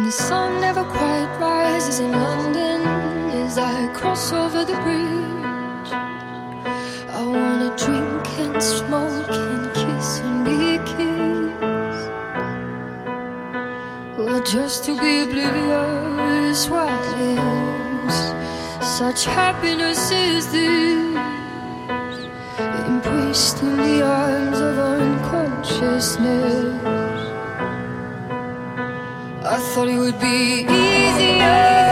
And the sun never quite rises in London as I cross over the bridge. I wanna drink and smoke and kiss and be kissed. Well, just to be oblivious what. Such happiness is this. Embraced in the arms of unconsciousness. I thought it would be easier.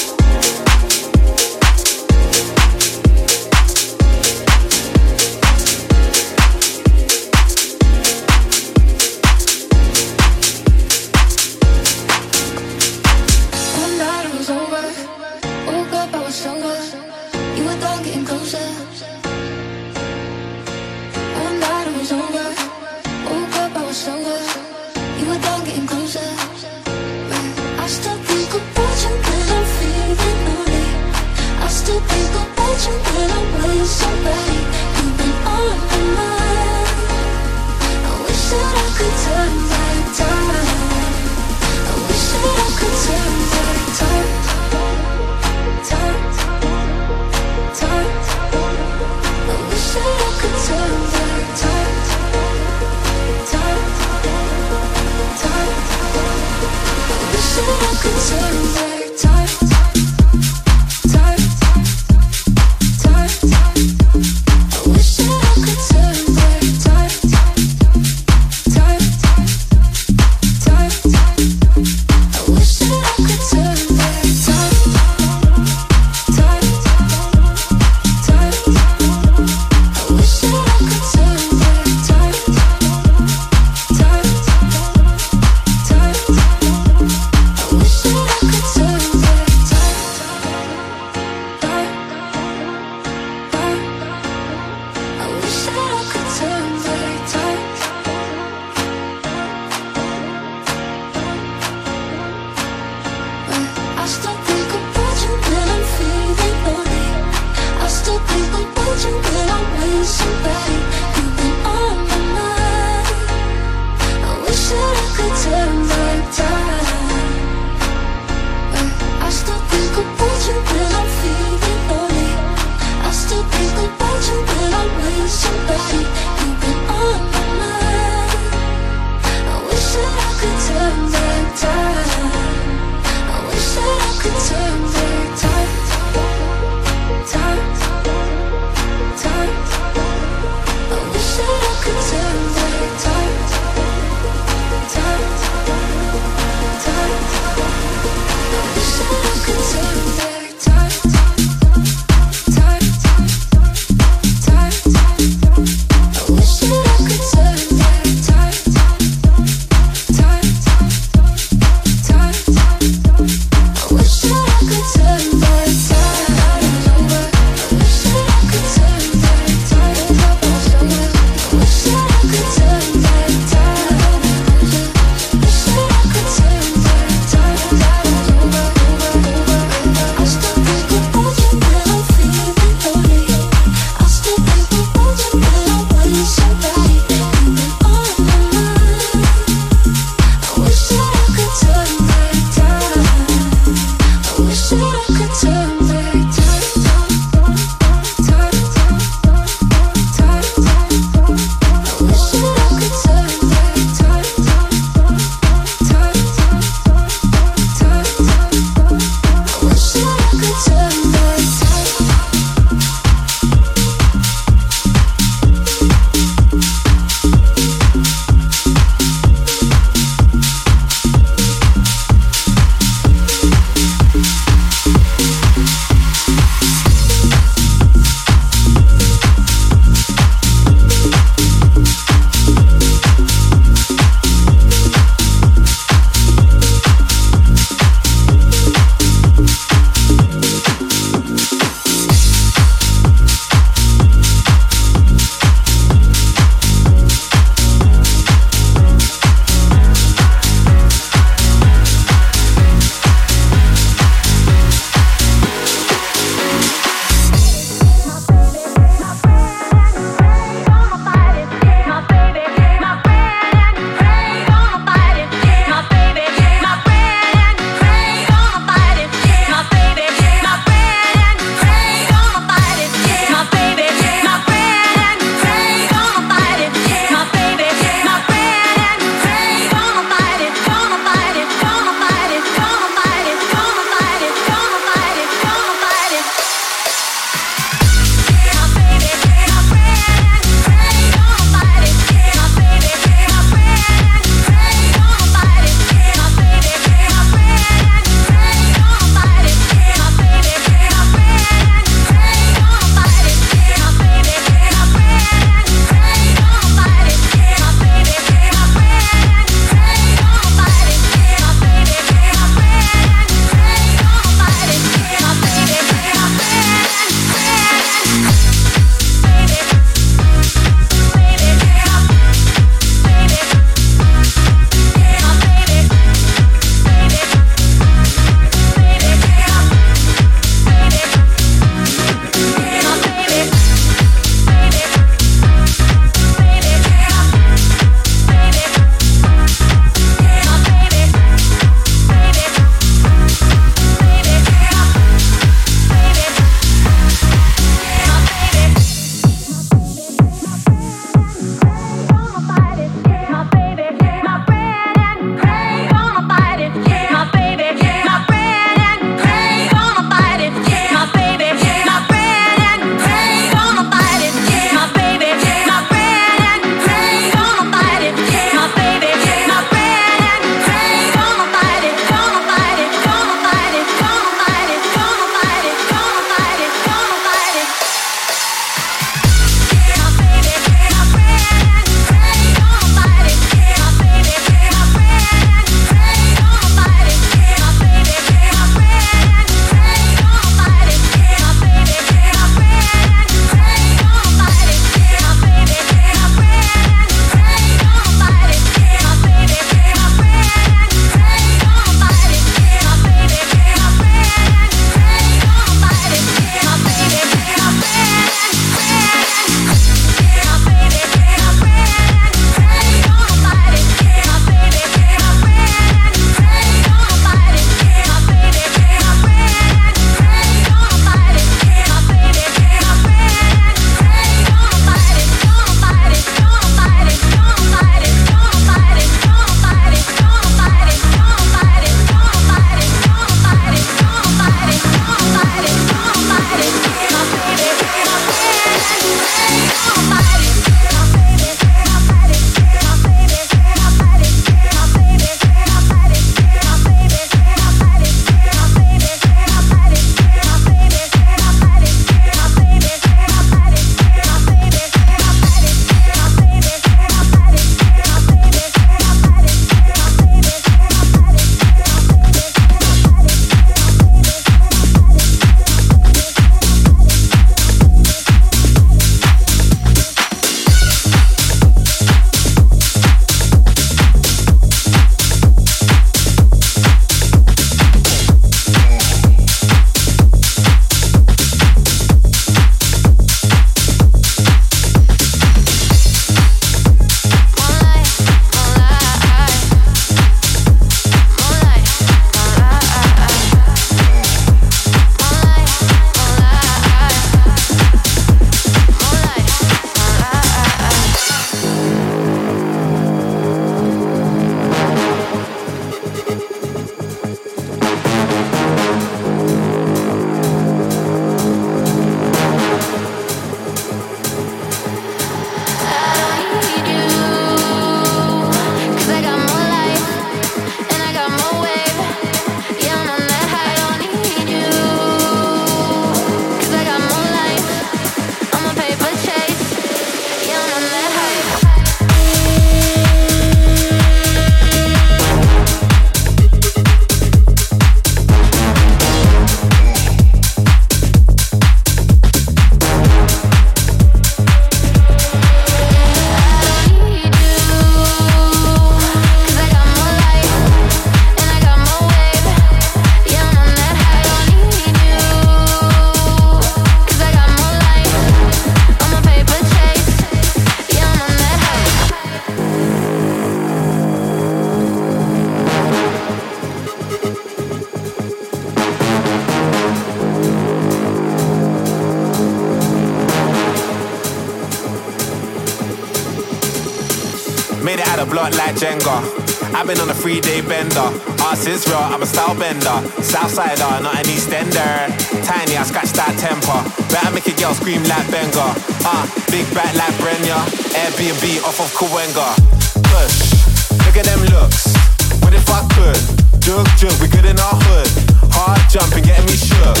Art is I'm a style bender. Southsider, not an Eastender. Tiny, I scratch that temper. Better make a girl scream like Benga. Ah, uh, big back like Brenya. Airbnb off of Kawenga. Push, look at them looks. What if I could? Jug, jug, we good in our hood. Hard jumping, getting me shook.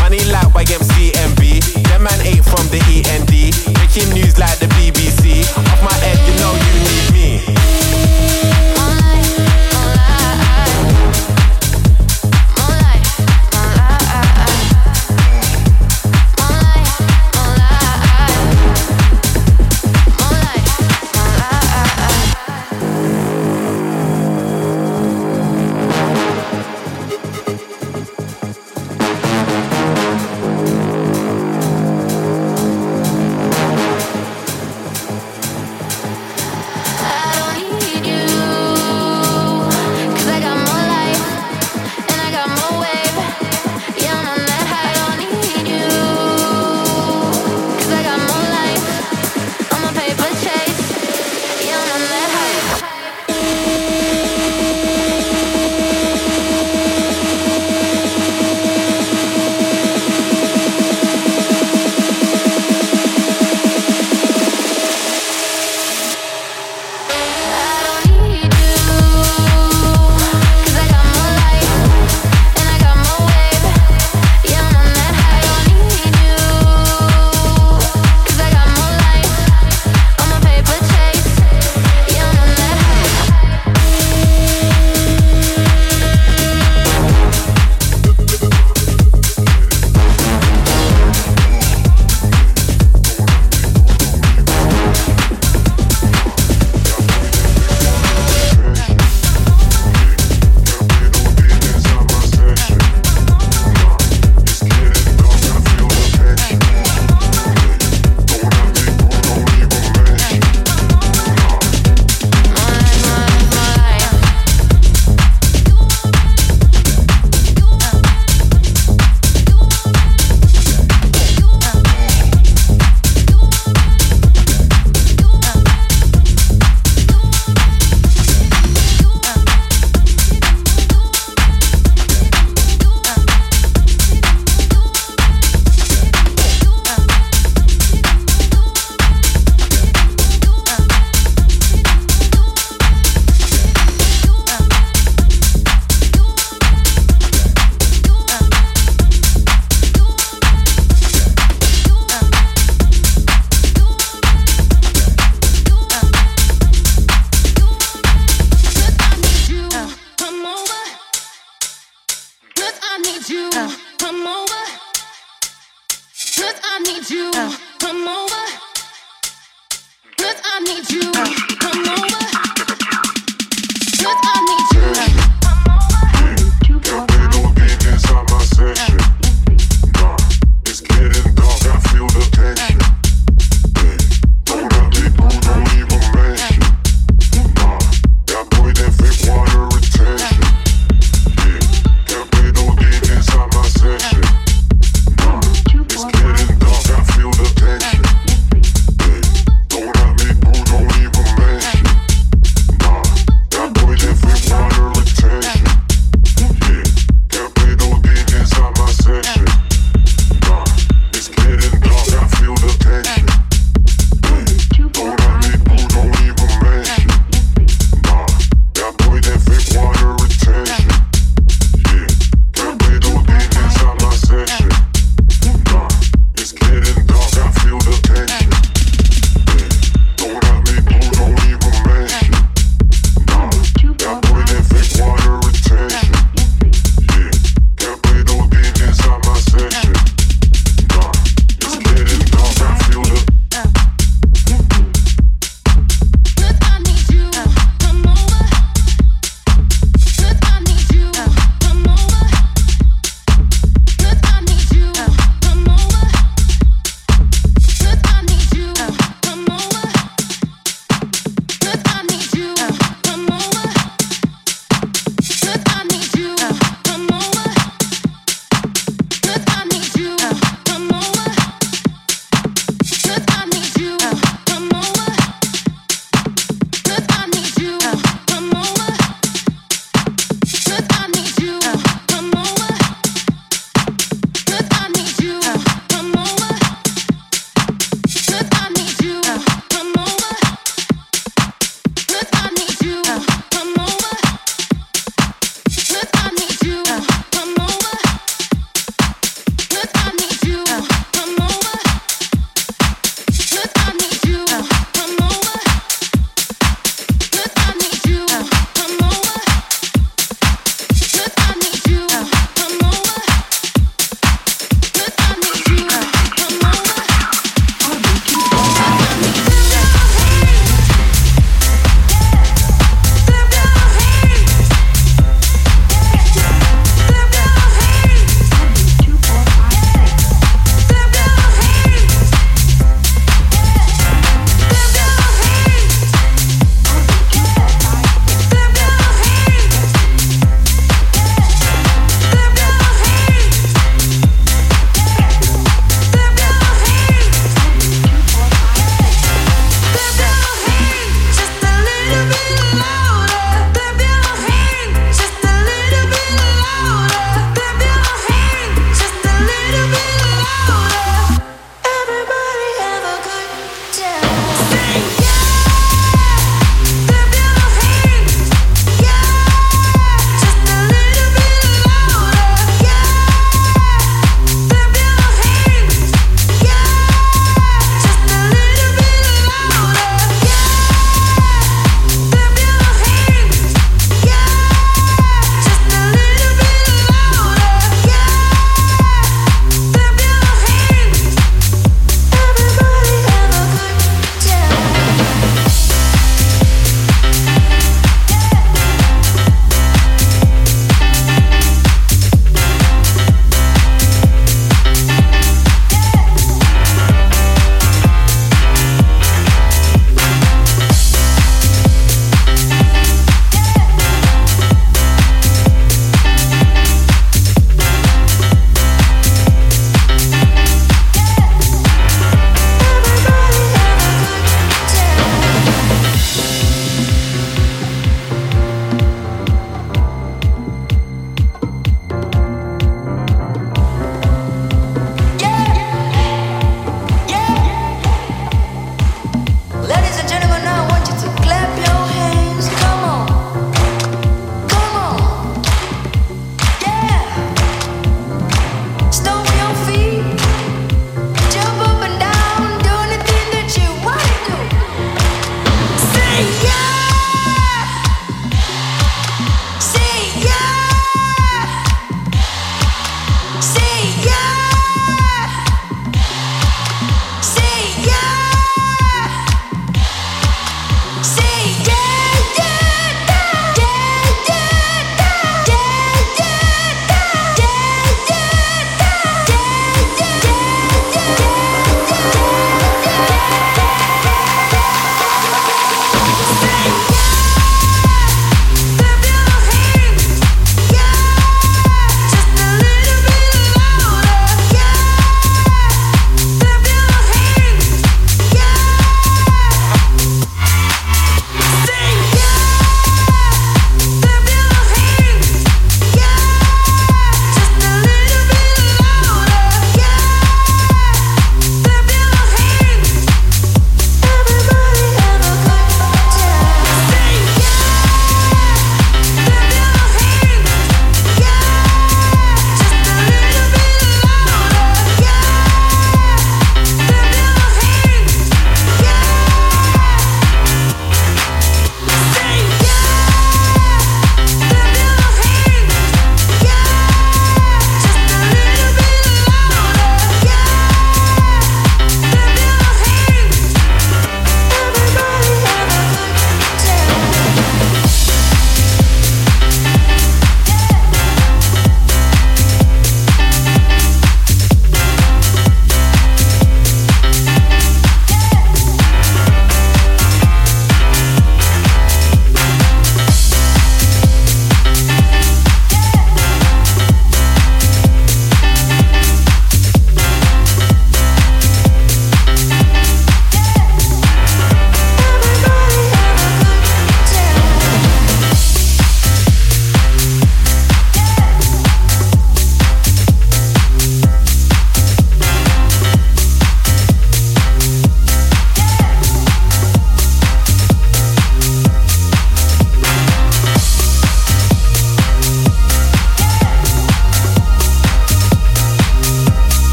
Money like YMCMB. Them man ain't from the END. Making news like the BBC. Off my head, you know you need me.